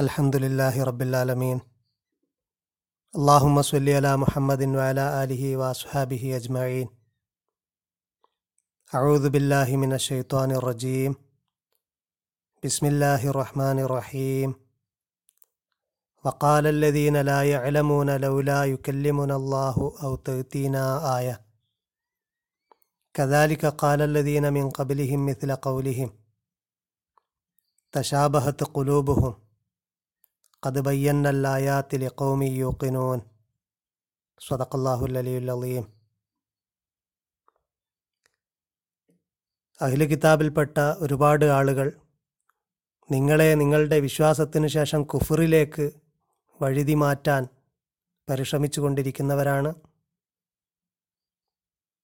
الحمد لله رب العالمين. اللهم صل على محمد وعلى آله وأصحابه أجمعين. أعوذ بالله من الشيطان الرجيم. بسم الله الرحمن الرحيم. وقال الذين لا يعلمون لولا يكلمنا الله أو تأتينا آية. كذلك قال الذين من قبلهم مثل قولهم. تشابهت قلوبهم. قد بينا الآيات لقوم يوقنون صدق الله العلي العظيم അഖില കിതാബിൽപ്പെട്ട ഒരുപാട് ആളുകൾ നിങ്ങളെ നിങ്ങളുടെ വിശ്വാസത്തിനു ശേഷം കുഫറിലേക്ക് വഴുതി മാറ്റാൻ പരിശ്രമിച്ചു കൊണ്ടിരിക്കുന്നവരാണ്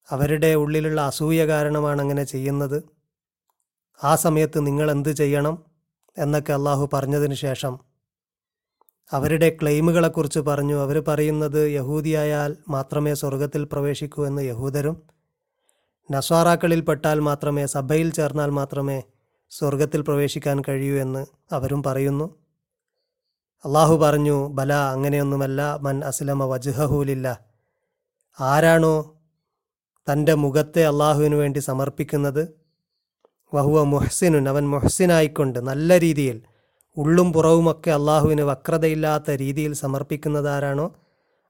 അവരുടെ ഉള്ളിലുള്ള അസൂയ കാരണമാണ് അങ്ങനെ ചെയ്യുന്നത് ആ സമയത്ത് നിങ്ങൾ എന്ത് ചെയ്യണം എന്നൊക്കെ അള്ളാഹു പറഞ്ഞതിന് ശേഷം അവരുടെ ക്ലെയിമുകളെക്കുറിച്ച് പറഞ്ഞു. അവർ പറയുന്നത് യഹൂദിയായാൽ മാത്രമേ സ്വർഗത്തിൽ പ്രവേശിക്കൂ എന്ന് യഹൂദരും നസ്വാറാക്കളിൽ പെട്ടാൽ മാത്രമേ സഭയിൽ ചേർന്നാൽ മാത്രമേ സ്വർഗത്തിൽ പ്രവേശിക്കാൻ കഴിയൂ എന്ന് അവരും പറയുന്നു. അള്ളാഹു പറഞ്ഞു ബല അങ്ങനെയൊന്നുമല്ല. മൻ അസ്ലമ വജുഹൂലില്ല ആരാണോ തന്റെ മുഖത്തെ അള്ളാഹുവിന് വേണ്ടി സമർപ്പിക്കുന്നത്? വഹുവ മുഹ്സിനുൻ. അവൻ മുഹ്സിനായിക്കൊണ്ട് നല്ല രീതിയിൽ ഉള്ളും പുറവുമൊക്കെ അള്ളാഹുവിന് വക്രതയില്ലാത്ത രീതിയിൽ സമർപ്പിക്കുന്നതാരാണോ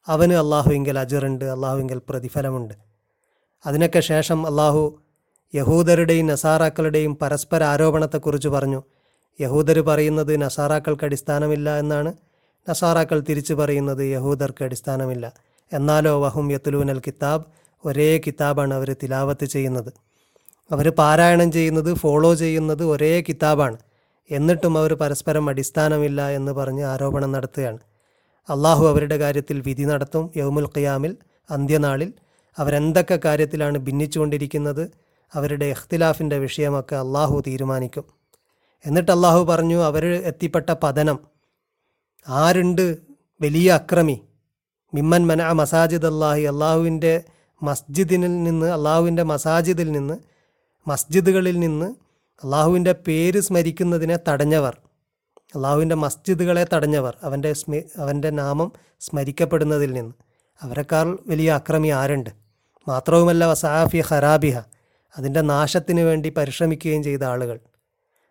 അവന് അള്ളാഹുവിങ്കൽ അജറുണ്ട് അള്ളാഹുവിങ്കൽ പ്രതിഫലമുണ്ട്. അതിനൊക്കെ ശേഷം അള്ളാഹു യഹൂദരുടെയും നസാറാക്കളുടെയും പരസ്പര ആരോപണത്തെക്കുറിച്ച് പറഞ്ഞു. യഹൂദർ പറയുന്നത് നസാറാക്കൾക്ക് അടിസ്ഥാനമില്ല എന്നാണ്. നസാറാക്കൾ തിരിച്ചു പറയുന്നത് യഹൂദർക്ക് അടിസ്ഥാനമില്ല. എന്നാലോ വഹും യത്തുലൂനൽ കിതാബ് ഒരേ കിതാബാണ് അവർ തിലാവത്ത് ചെയ്യുന്നത്. അവർ പാരായണം ചെയ്യുന്നത് ഫോളോ ചെയ്യുന്നത് ഒരേ കിതാബാണ്. എന്നിട്ടും അവർ പരസ്പരം അടിസ്ഥാനമില്ല എന്ന് പറഞ്ഞ് ആരോപണം നടത്തുകയാണ്. അള്ളാഹു അവരുടെ കാര്യത്തിൽ വിധി നടത്തും. യൗമുൽ ഖിയാമിൽ അന്ത്യനാളിൽ അവരെന്തൊക്കെ കാര്യത്തിലാണ് ഭിന്നിച്ചുകൊണ്ടിരിക്കുന്നത് അവരുടെ ഇഖ്തിലാഫിന്റെ വിഷയമൊക്കെ അള്ളാഹു തീരുമാനിക്കും. എന്നിട്ട് അള്ളാഹു പറഞ്ഞു അവർ എത്തിപ്പെട്ട പതനം ആരുണ്ട്? വലിയ അക്രമി മിമ്മൻ മന മസാജിദ് അള്ളാഹി അള്ളാഹുവിന്റെ മസ്ജിദിൽ നിന്ന് അള്ളാഹുവിന്റെ മസാജിദിൽ നിന്ന് മസ്ജിദുകളിൽ നിന്ന് അള്ളാഹുവിന്റെ പേര് സ്മരിക്കുന്നതിനെ തടഞ്ഞവർ അള്ളാഹുവിന്റെ മസ്ജിദുകളെ തടഞ്ഞവർ അവന്റെ സ്മി അവന്റെ നാമം സ്മരിക്കപ്പെടുന്നതിൽ നിന്ന്. അവരെക്കാൾ വലിയ അക്രമി ആരുണ്ട്? മാത്രവുമല്ല വസാഫി ഖറാബിഹ അതിന്റെ നാശത്തിന് വേണ്ടി പരിശ്രമിക്കുകയും ചെയ്ത ആളുകൾ.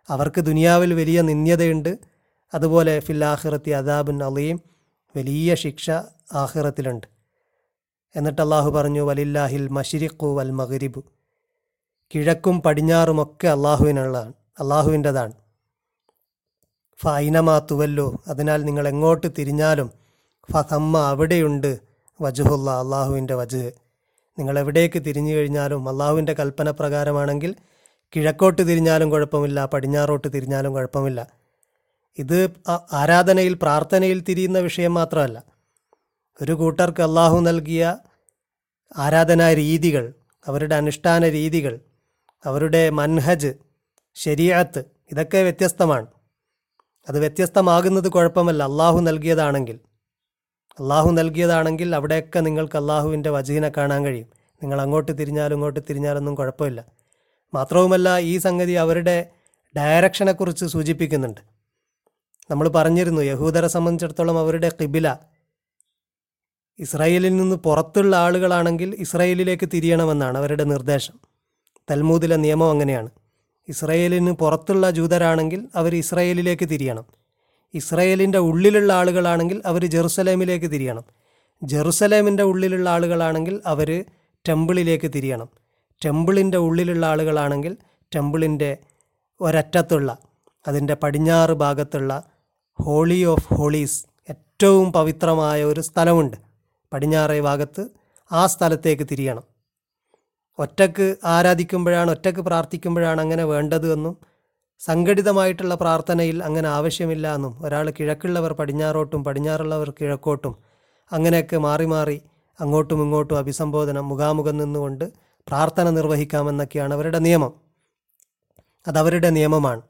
അവർക്ക് ദുനിയാവിൽ വലിയ നിന്ദ്യതയുണ്ട്. അതുപോലെ ഫില്ലാഹിറത്തി അദാബുൻ അലീം വലിയ ശിക്ഷ ആഹിറത്തിലുണ്ട് എന്നിട്ട് അള്ളാഹു പറഞ്ഞു വലില്ലാഹിൽ മഷിരിഖു വൽ മഗ്രിബു. കിഴക്കും പടിഞ്ഞാറുമൊക്കെ അള്ളാഹുവിനുള്ളതാണ് അള്ളാഹുവിന്റെതാണ്. ഫൈനമാ തുവല്ലോ അതിനാൽ നിങ്ങൾ എങ്ങോട്ട് തിരിഞ്ഞാലും ഫഹമ്മ അവിടെയുണ്ട് വജുഹുല്ല അള്ളാഹുവിന്റെ വജുഹ് നിങ്ങൾ എവിടേക്ക് തിരിഞ്ഞു കഴിഞ്ഞാലും അള്ളാഹുവിന്റെ കൽപ്പന പ്രകാരമാണെങ്കിൽ കിഴക്കോട്ട് തിരിഞ്ഞാലും കുഴപ്പമില്ല പടിഞ്ഞാറോട്ട് തിരിഞ്ഞാലും കുഴപ്പമില്ല. ഇത് ആരാധനയിൽ പ്രാർത്ഥനയിൽ തിരിയുന്ന വിഷയം മാത്രമല്ല. ഒരു കൂട്ടർക്ക് അള്ളാഹു നൽകിയ ആരാധനാ രീതികൾ അവരുടെ അനുഷ്ഠാന രീതികൾ അവരുടെ മൻഹജ് ശരിയാത്ത് ഇതൊക്കെ വ്യത്യസ്തമാണ്. അത് വ്യത്യസ്തമാകുന്നത് കുഴപ്പമല്ല. അള്ളാഹു നൽകിയതാണെങ്കിൽ അള്ളാഹു നൽകിയതാണെങ്കിൽ അവിടെയൊക്കെ നിങ്ങൾക്ക് അള്ളാഹുവിന്റെ വജീനെ കാണാൻ കഴിയും. നിങ്ങൾ അങ്ങോട്ട് തിരിഞ്ഞാലും ഇങ്ങോട്ട് തിരിഞ്ഞാലൊന്നും കുഴപ്പമില്ല. മാത്രവുമല്ല ഈ സംഗതി അവരുടെ ഡയറക്ഷനെക്കുറിച്ച് സൂചിപ്പിക്കുന്നുണ്ട്. നമ്മൾ പറഞ്ഞിരുന്നു യഹൂദരെ സംബന്ധിച്ചിടത്തോളം അവരുടെ കിബില ഇസ്രായേലിൽ നിന്ന് പുറത്തുള്ള ആളുകളാണെങ്കിൽ ഇസ്രായേലിലേക്ക് തിരിയണമെന്നാണ് അവരുടെ നിർദ്ദേശം. തൽമൂദിലെ നിയമം അങ്ങനെയാണ്. ഇസ്രയേലിന് പുറത്തുള്ള ജൂതരാണെങ്കിൽ അവർ ഇസ്രയേലിലേക്ക് തിരിയണം. ഇസ്രയേലിന്റെ ഉള്ളിലുള്ള ആളുകളാണെങ്കിൽ അവർ ജെറുസലേമിലേക്ക് തിരിയണം. ജെറുസലേമിന്റെ ഉള്ളിലുള്ള ആളുകളാണെങ്കിൽ അവർ ടെമ്പിളിലേക്ക് തിരിയണം. ടെമ്പിളിന്റെ ഉള്ളിലുള്ള ആളുകളാണെങ്കിൽ ടെമ്പിളിന്റെ ഒരറ്റത്തുള്ള അതിന്റെ പടിഞ്ഞാറ് ഭാഗത്തുള്ള ഹോളി ഓഫ് ഹോളീസ് ഏറ്റവും പവിത്രമായ ഒരു സ്ഥലമുണ്ട്. പടിഞ്ഞാറേ ഭാഗത്ത് ആ സ്ഥലത്തേക്ക് തിരിയണം. ഒറ്റയ്ക്ക് ആരാധിക്കുമ്പോഴാണ് ഒറ്റയ്ക്ക് പ്രാർത്ഥിക്കുമ്പോഴാണ് അങ്ങനെ വേണ്ടത് എന്നും സംഘടിതമായിട്ടുള്ള പ്രാർത്ഥനയിൽ അങ്ങനെ ആവശ്യമില്ല എന്നും ഒരാൾ കിഴക്കുള്ളവർ പടിഞ്ഞാറോട്ടും പടിഞ്ഞാറുള്ളവർ കിഴക്കോട്ടും അങ്ങനെയൊക്കെ മാറി മാറി അങ്ങോട്ടും ഇങ്ങോട്ടും അഭിസംബോധന മുഖാമുഖം നിന്നുകൊണ്ട് പ്രാർത്ഥന നിർവഹിക്കാമെന്നൊക്കെയാണ് അവരുടെ നിയമം. അതവരുടെ നിയമമാണ്.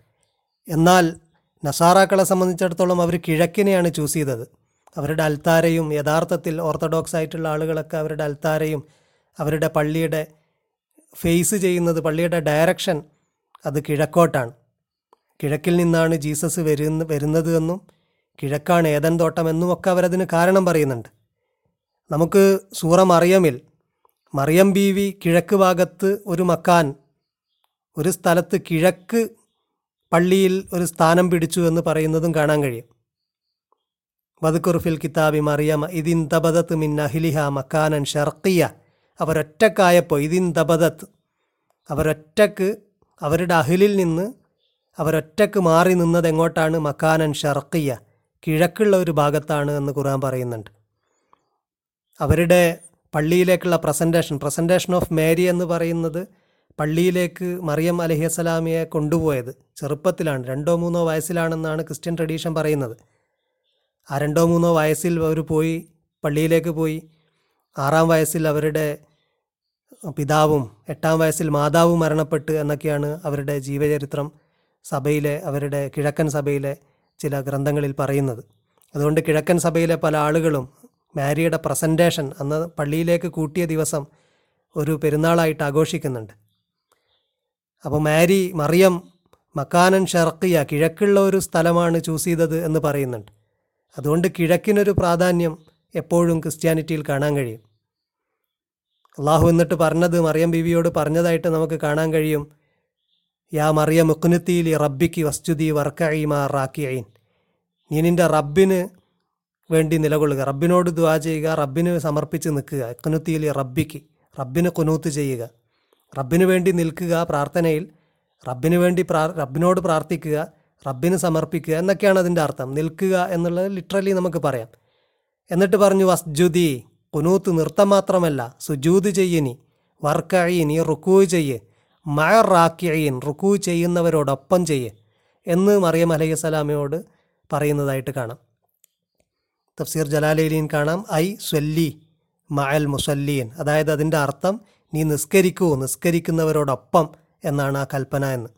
എന്നാൽ നസാറാക്കളെ സംബന്ധിച്ചിടത്തോളം അവർ കിഴക്കിനെയാണ് ചൂസ് ചെയ്തത്. അവരുടെ അൽത്താരയും യഥാർത്ഥത്തിൽ ഓർത്തഡോക്സ് ആയിട്ടുള്ള ആളുകളൊക്കെ അവരുടെ അൽത്താരയും അവരുടെ പള്ളിയുടെ ഫേസ് ചെയ്യുന്നത് പള്ളിയുടെ ഡയറക്ഷൻ അത് കിഴക്കോട്ടാണ്. കിഴക്കിൽ നിന്നാണ് ജീസസ് വരുന്ന വരുന്നത് എന്നും കിഴക്കാണ് ഏതൻ തോട്ടം എന്നുമൊക്കെ അവരതിന് കാരണം പറയുന്നുണ്ട്. നമുക്ക് സൂറ മറിയമിൽ മറിയം ബീവി കിഴക്ക് ഭാഗത്ത് ഒരു മക്കാൻ ഒരു സ്ഥലത്ത് കിഴക്ക് പള്ളിയിൽ ഒരു സ്ഥാനം പിടിച്ചു എന്ന് പറയുന്നതും കാണാൻ കഴിയും. വതുക്കുറുഫിൽ കിതാബി മറിയമ ഇതിൻ തബദത്ത് മിൻ അഹിലിഹ മക്കാനൻ ഷർക്കിയ അവരൊറ്റക്കായപ്പോൾ ഇതിൻ തപതത്ത് അവരൊറ്റക്ക് അവരുടെ അഹിലിൽ നിന്ന് അവരൊറ്റക്ക് മാറി നിന്നത് എങ്ങോട്ടാണ് മക്കാനൻ ഷർക്കിയ കിഴക്കുള്ള ഒരു ഭാഗത്താണ് എന്ന് ഖുർആൻ പറയുന്നുണ്ട്. അവരുടെ പള്ളിയിലേക്കുള്ള പ്രസന്റേഷൻ പ്രസന്റേഷൻ ഓഫ് മേരി എന്ന് പറയുന്നത് പള്ളിയിലേക്ക് മറിയം അലഹിസ്സലാമിയെ കൊണ്ടുപോയത് ചെറുപ്പത്തിലാണ് രണ്ടോ മൂന്നോ വയസ്സിലാണെന്നാണ് ക്രിസ്ത്യൻ ട്രഡീഷൻ പറയുന്നത്. ആ രണ്ടോ മൂന്നോ വയസ്സിൽ അവർ പോയി പള്ളിയിലേക്ക് പോയി ആറാം വയസ്സിൽ അവരുടെ പിതാവും എട്ടാം വയസ്സിൽ മാതാവും മരണപ്പെട്ട് എന്നൊക്കെയാണ് അവരുടെ ജീവചരിത്രം സഭയിലെ അവരുടെ കിഴക്കൻ സഭയിലെ ചില ഗ്രന്ഥങ്ങളിൽ പറയുന്നത്. അതുകൊണ്ട് കിഴക്കൻ സഭയിലെ പല ആളുകളും മാരിയുടെ പ്രസന്റേഷൻ അന്ന് പള്ളിയിലേക്ക് കൂട്ടിയ ദിവസം ഒരു പെരുന്നാളായിട്ട് ആഘോഷിക്കുന്നുണ്ട്. അപ്പോൾ മാരി മറിയം മക്കാനൻ ഷർക്കിയ കിഴക്കുള്ള ഒരു സ്ഥലമാണ് ചൂസ് ചെയ്തത് എന്ന് പറയുന്നുണ്ട്. അതുകൊണ്ട് കിഴക്കിനൊരു പ്രാധാന്യം എപ്പോഴും ക്രിസ്ത്യാനിറ്റിയിൽ കാണാൻ കഴിയും. അള്ളാഹു എന്നിട്ട് പറഞ്ഞത് മറിയം ബീവിയോട് പറഞ്ഞതായിട്ട് നമുക്ക് കാണാൻ കഴിയും. യാ മറിയ മുക്കുനുത്തിയിൽ റബ്ബിക്ക് വസ്തുതി വർക്കഈമാ റാക്കിയീൻ നീ നിന്റെ റബ്ബിന് വേണ്ടി നിലകൊള്ളുക. റബ്ബിനോട് ദ്വാ ചെയ്യുക. റബ്ബിന് സമർപ്പിച്ച് നിൽക്കുക. കുനുത്തിയിൽ റബ്ബിക്ക് റബ്ബിന് കുനൂത്ത് ചെയ്യുക. റബ്ബിന് വേണ്ടി നിൽക്കുക പ്രാർത്ഥനയിൽ. റബ്ബിന് വേണ്ടി പ്രാ റബ്ബിനോട് പ്രാർത്ഥിക്കുക. റബ്ബിന് സമർപ്പിക്കുക എന്നൊക്കെയാണ് അതിന്റെ അർത്ഥം. നിൽക്കുക എന്നുള്ളത് ലിറ്ററലി നമുക്ക് പറയാം. എന്നിട്ട് പറഞ്ഞു വസ്ജുദി കുനൂത്ത് നൃത്തം മാത്രമല്ല സുജൂത് ചെയ്യനി ഈ റുക്കൂ ചെയ്യ് മഴറാക്കിയീൻ റുക്കൂ ചെയ്യുന്നവരോടൊപ്പം ചെയ്യ് എന്ന് മറിയം അലൈഹിസ്സലാമയോട് പറയുന്നതായിട്ട് കാണാം. തഫ്സീർ ജലാലയിലീൻ കാണാം ഐ സ്വല്ലി മഅൽ മുസല്ലീൻ. അതായത് അതിന്റെ അർത്ഥം നീ നിസ്കരിക്കൂ നിസ്കരിക്കുന്നവരോടൊപ്പം എന്നാണ് ആ കൽപ്പന എന്ന്.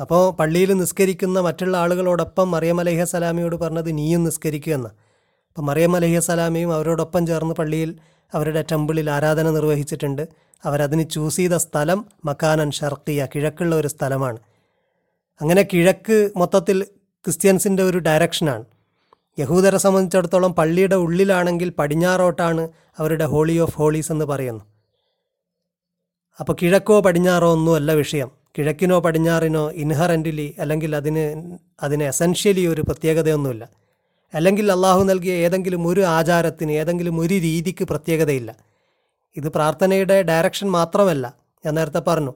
അപ്പോൾ പള്ളിയിൽ നിസ്കരിക്കുന്ന മറ്റുള്ള ആളുകളോടൊപ്പം മറിയം അലൈഹി സ്വലാമിയോട് പറഞ്ഞത് നീയും നിസ്കരിക്കൂ എന്ന് അപ്പോൾ മറിയം അലൈഹി സ്വലാമിയും അവരോടൊപ്പം ചേർന്ന് പള്ളിയിൽ അവരുടെ ടെമ്പിളിൽ ആരാധന നിർവഹിച്ചിട്ടുണ്ട്. അവരതിന് ചൂസ് ചെയ്ത സ്ഥലം മക്കാനൻ ഷർക്കിയ കിഴക്കുള്ള ഒരു സ്ഥലമാണ്. അങ്ങനെ കിഴക്ക് മൊത്തത്തിൽ ക്രിസ്ത്യൻസിന്റെ ഒരു ഡയറക്ഷനാണ്. യഹൂദരെ സംബന്ധിച്ചിടത്തോളം പള്ളിയുടെ ഉള്ളിലാണെങ്കിൽ പടിഞ്ഞാറോട്ടാണ് അവരുടെ ഹോളി ഓഫ് ഹോളീസ് എന്ന് പറയുന്നു. അപ്പോൾ കിഴക്കോ പടിഞ്ഞാറോ ഒന്നുമല്ല വിഷയം. കിഴക്കിനോ പടിഞ്ഞാറിനോ ഇൻഹറന്റലി അല്ലെങ്കിൽ അതിന് അതിന് എസൻഷ്യലി ഒരു പ്രത്യേകതയൊന്നുമില്ല. അല്ലെങ്കിൽ അള്ളാഹു നൽകിയ ഏതെങ്കിലും ഒരു ആചാരത്തിന് ഏതെങ്കിലും ഒരു രീതിക്ക് പ്രത്യേകതയില്ല. ഇത് പ്രാർത്ഥനയുടെ ഡയറക്ഷൻ മാത്രമല്ല. ഞാൻ നേരത്തെ പറഞ്ഞു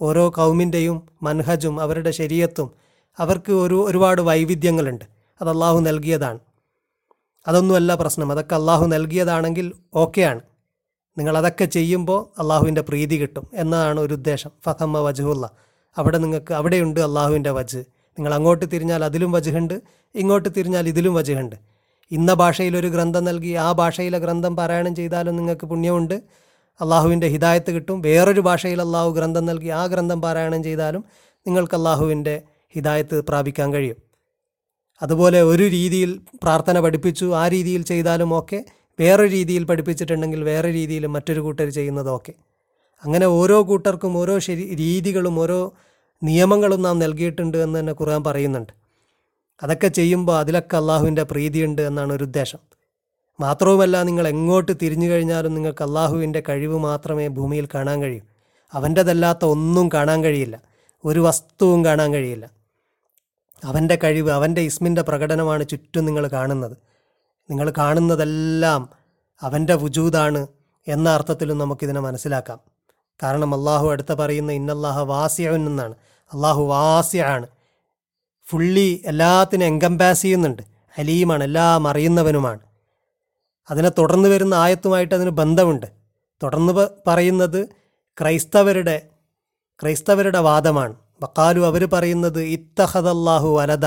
ഓരോ കൗമിന്റെയും മൻഹജും അവരുടെ ശരീരത്തും അവർക്ക് ഒരു ഒരുപാട് വൈവിധ്യങ്ങളുണ്ട്. അത് അള്ളാഹു നൽകിയതാണ്. അതൊന്നുമല്ല പ്രശ്നം. അതൊക്കെ അള്ളാഹു നൽകിയതാണെങ്കിൽ ഓക്കെയാണ്. നിങ്ങളതൊക്കെ ചെയ്യുമ്പോൾ അള്ളാഹുവിന്റെ പ്രീതി കിട്ടും. എന്നതാണ് ഒരു ഉദ്ദേശം. ഫഹമ്മ വജുല്ല അവിടെ നിങ്ങൾക്ക് അവിടെയുണ്ട് അള്ളാഹുവിന്റെ വജ് നിങ്ങൾ അങ്ങോട്ട് തിരിഞ്ഞാൽ അതിലും വജുഹുണ്ട് ഇങ്ങോട്ട് തിരിഞ്ഞാൽ ഇതിലും വജുഹുണ്ട്. ഇന്ന ഭാഷയിലൊരു ഗ്രന്ഥം നൽകി ആ ഭാഷയിലെ ഗ്രന്ഥം പാരായണം ചെയ്താലും നിങ്ങൾക്ക് പുണ്യമുണ്ട്. അള്ളാഹുവിന്റെ ഹിദായത്ത് കിട്ടും. വേറൊരു ഭാഷയിൽ അള്ളാഹു ഗ്രന്ഥം നൽകി ആ ഗ്രന്ഥം പാരായണം ചെയ്താലും നിങ്ങൾക്ക് അള്ളാഹുവിന്റെ ഹിദായത്ത് പ്രാപിക്കാൻ കഴിയും. അതുപോലെ ഒരു രീതിയിൽ പ്രാർത്ഥന പഠിപ്പിച്ചു ആ രീതിയിൽ ചെയ്താലും ഓക്കെ. വേറെ രീതിയിൽ പഠിപ്പിച്ചിട്ടുണ്ടെങ്കിൽ വേറെ രീതിയിൽ മറ്റൊരു കൂട്ടർ ചെയ്യുന്നതൊക്കെ അങ്ങനെ ഓരോ കൂട്ടർക്കും ഓരോ ശരി രീതികളും ഓരോ നിയമങ്ങളും നാം നൽകിയിട്ടുണ്ട് എന്ന് തന്നെ ഖുർആൻ പറയുന്നുണ്ട്. അതൊക്കെ ചെയ്യുമ്പോൾ അതിലൊക്കെ അള്ളാഹുവിന്റെ പ്രീതിയുണ്ട് എന്നാണ് ഒരു ഉദ്ദേശം. മാത്രവുമല്ല നിങ്ങൾ എങ്ങോട്ട് തിരിഞ്ഞു കഴിഞ്ഞാലും നിങ്ങൾക്ക് അള്ളാഹുവിന്റെ കഴിവ് മാത്രമേ ഭൂമിയിൽ കാണാൻ കഴിയൂ. അവന്റെതല്ലാത്ത ഒന്നും കാണാൻ കഴിയില്ല. ഒരു വസ്തുവും കാണാൻ കഴിയില്ല. അവന്റെ കഴിവ് അവന്റെ ഇസ്മിന്റെ പ്രകടനമാണ് ചുറ്റും നിങ്ങൾ കാണുന്നത്. നിങ്ങൾ കാണുന്നതെല്ലാം അവന്റെ വുജൂദാണ് എന്ന അർത്ഥത്തിലും നമുക്കിതിനെ മനസ്സിലാക്കാം. കാരണം അള്ളാഹു അടുത്ത പറയുന്ന ഇന്നല്ലാഹ വാസിയവൻ എന്നാണ്. അള്ളാഹു വാസ്യാണ്. ഫുള്ളി എല്ലാത്തിനും എൻകംപാസ് ചെയ്യുന്നുണ്ട്. അലീമാണ് എല്ലാം അറിയുന്നവനുമാണ്. അതിനെ തുടർന്ന് വരുന്ന ആയത്തുമായിട്ട് അതിന് ബന്ധമുണ്ട്. തുടർന്ന് പറയുന്നത് ക്രൈസ്തവരുടെ ക്രൈസ്തവരുടെ വാദമാണ്. ബക്കാലു അവർ പറയുന്നത് ഇത്തഹദല്ലാഹു വലദ.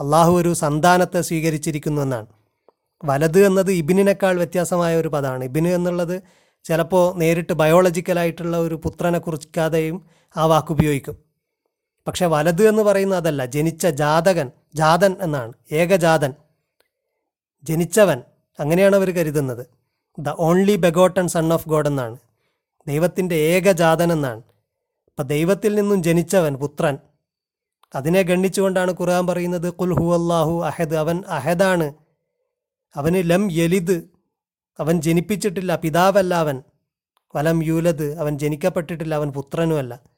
അള്ളാഹു ഒരു സന്താനത്തെ സ്വീകരിച്ചിരിക്കുന്നു എന്നാണ്. വലത് എന്നത് ഇബിനിനേക്കാൾ വ്യത്യാസമായ ഒരു പദമാണ്. ഇബിന് എന്നുള്ളത് ചിലപ്പോൾ നേരിട്ട് ബയോളജിക്കലായിട്ടുള്ള ഒരു പുത്രനെ കുറിക്കാതെയും ആ വാക്ക് ഉപയോഗിക്കും. പക്ഷെ വലത് എന്ന് പറയുന്ന അതല്ല. ജനിച്ച ജാതകൻ ജാതൻ എന്നാണ്. ഏകജാതൻ ജനിച്ചവൻ. അങ്ങനെയാണ് അവർ കരുതുന്നത്. The only begotten son of God എന്നാണ്. ദൈവത്തിന്റെ ഏകജാതൻ എന്നാണ്. അപ്പം ദൈവത്തിൽ നിന്നും ജനിച്ചവൻ പുത്രൻ. അതിനെ ഗണ്ണിച്ചുകൊണ്ടാണ് ഖുർആൻ പറയുന്നത് കുൽ ഹു അള്ളാഹു അഹദ്. അവൻ അഹദാണ്. അവന് ലം യലിദ്. അവൻ ജനിപ്പിച്ചിട്ടില്ല പിതാവല്ല അവൻ. വലം യൂലത് അവൻ ജനിക്കപ്പെട്ടിട്ടില്ല അവൻ പുത്രനുമല്ല.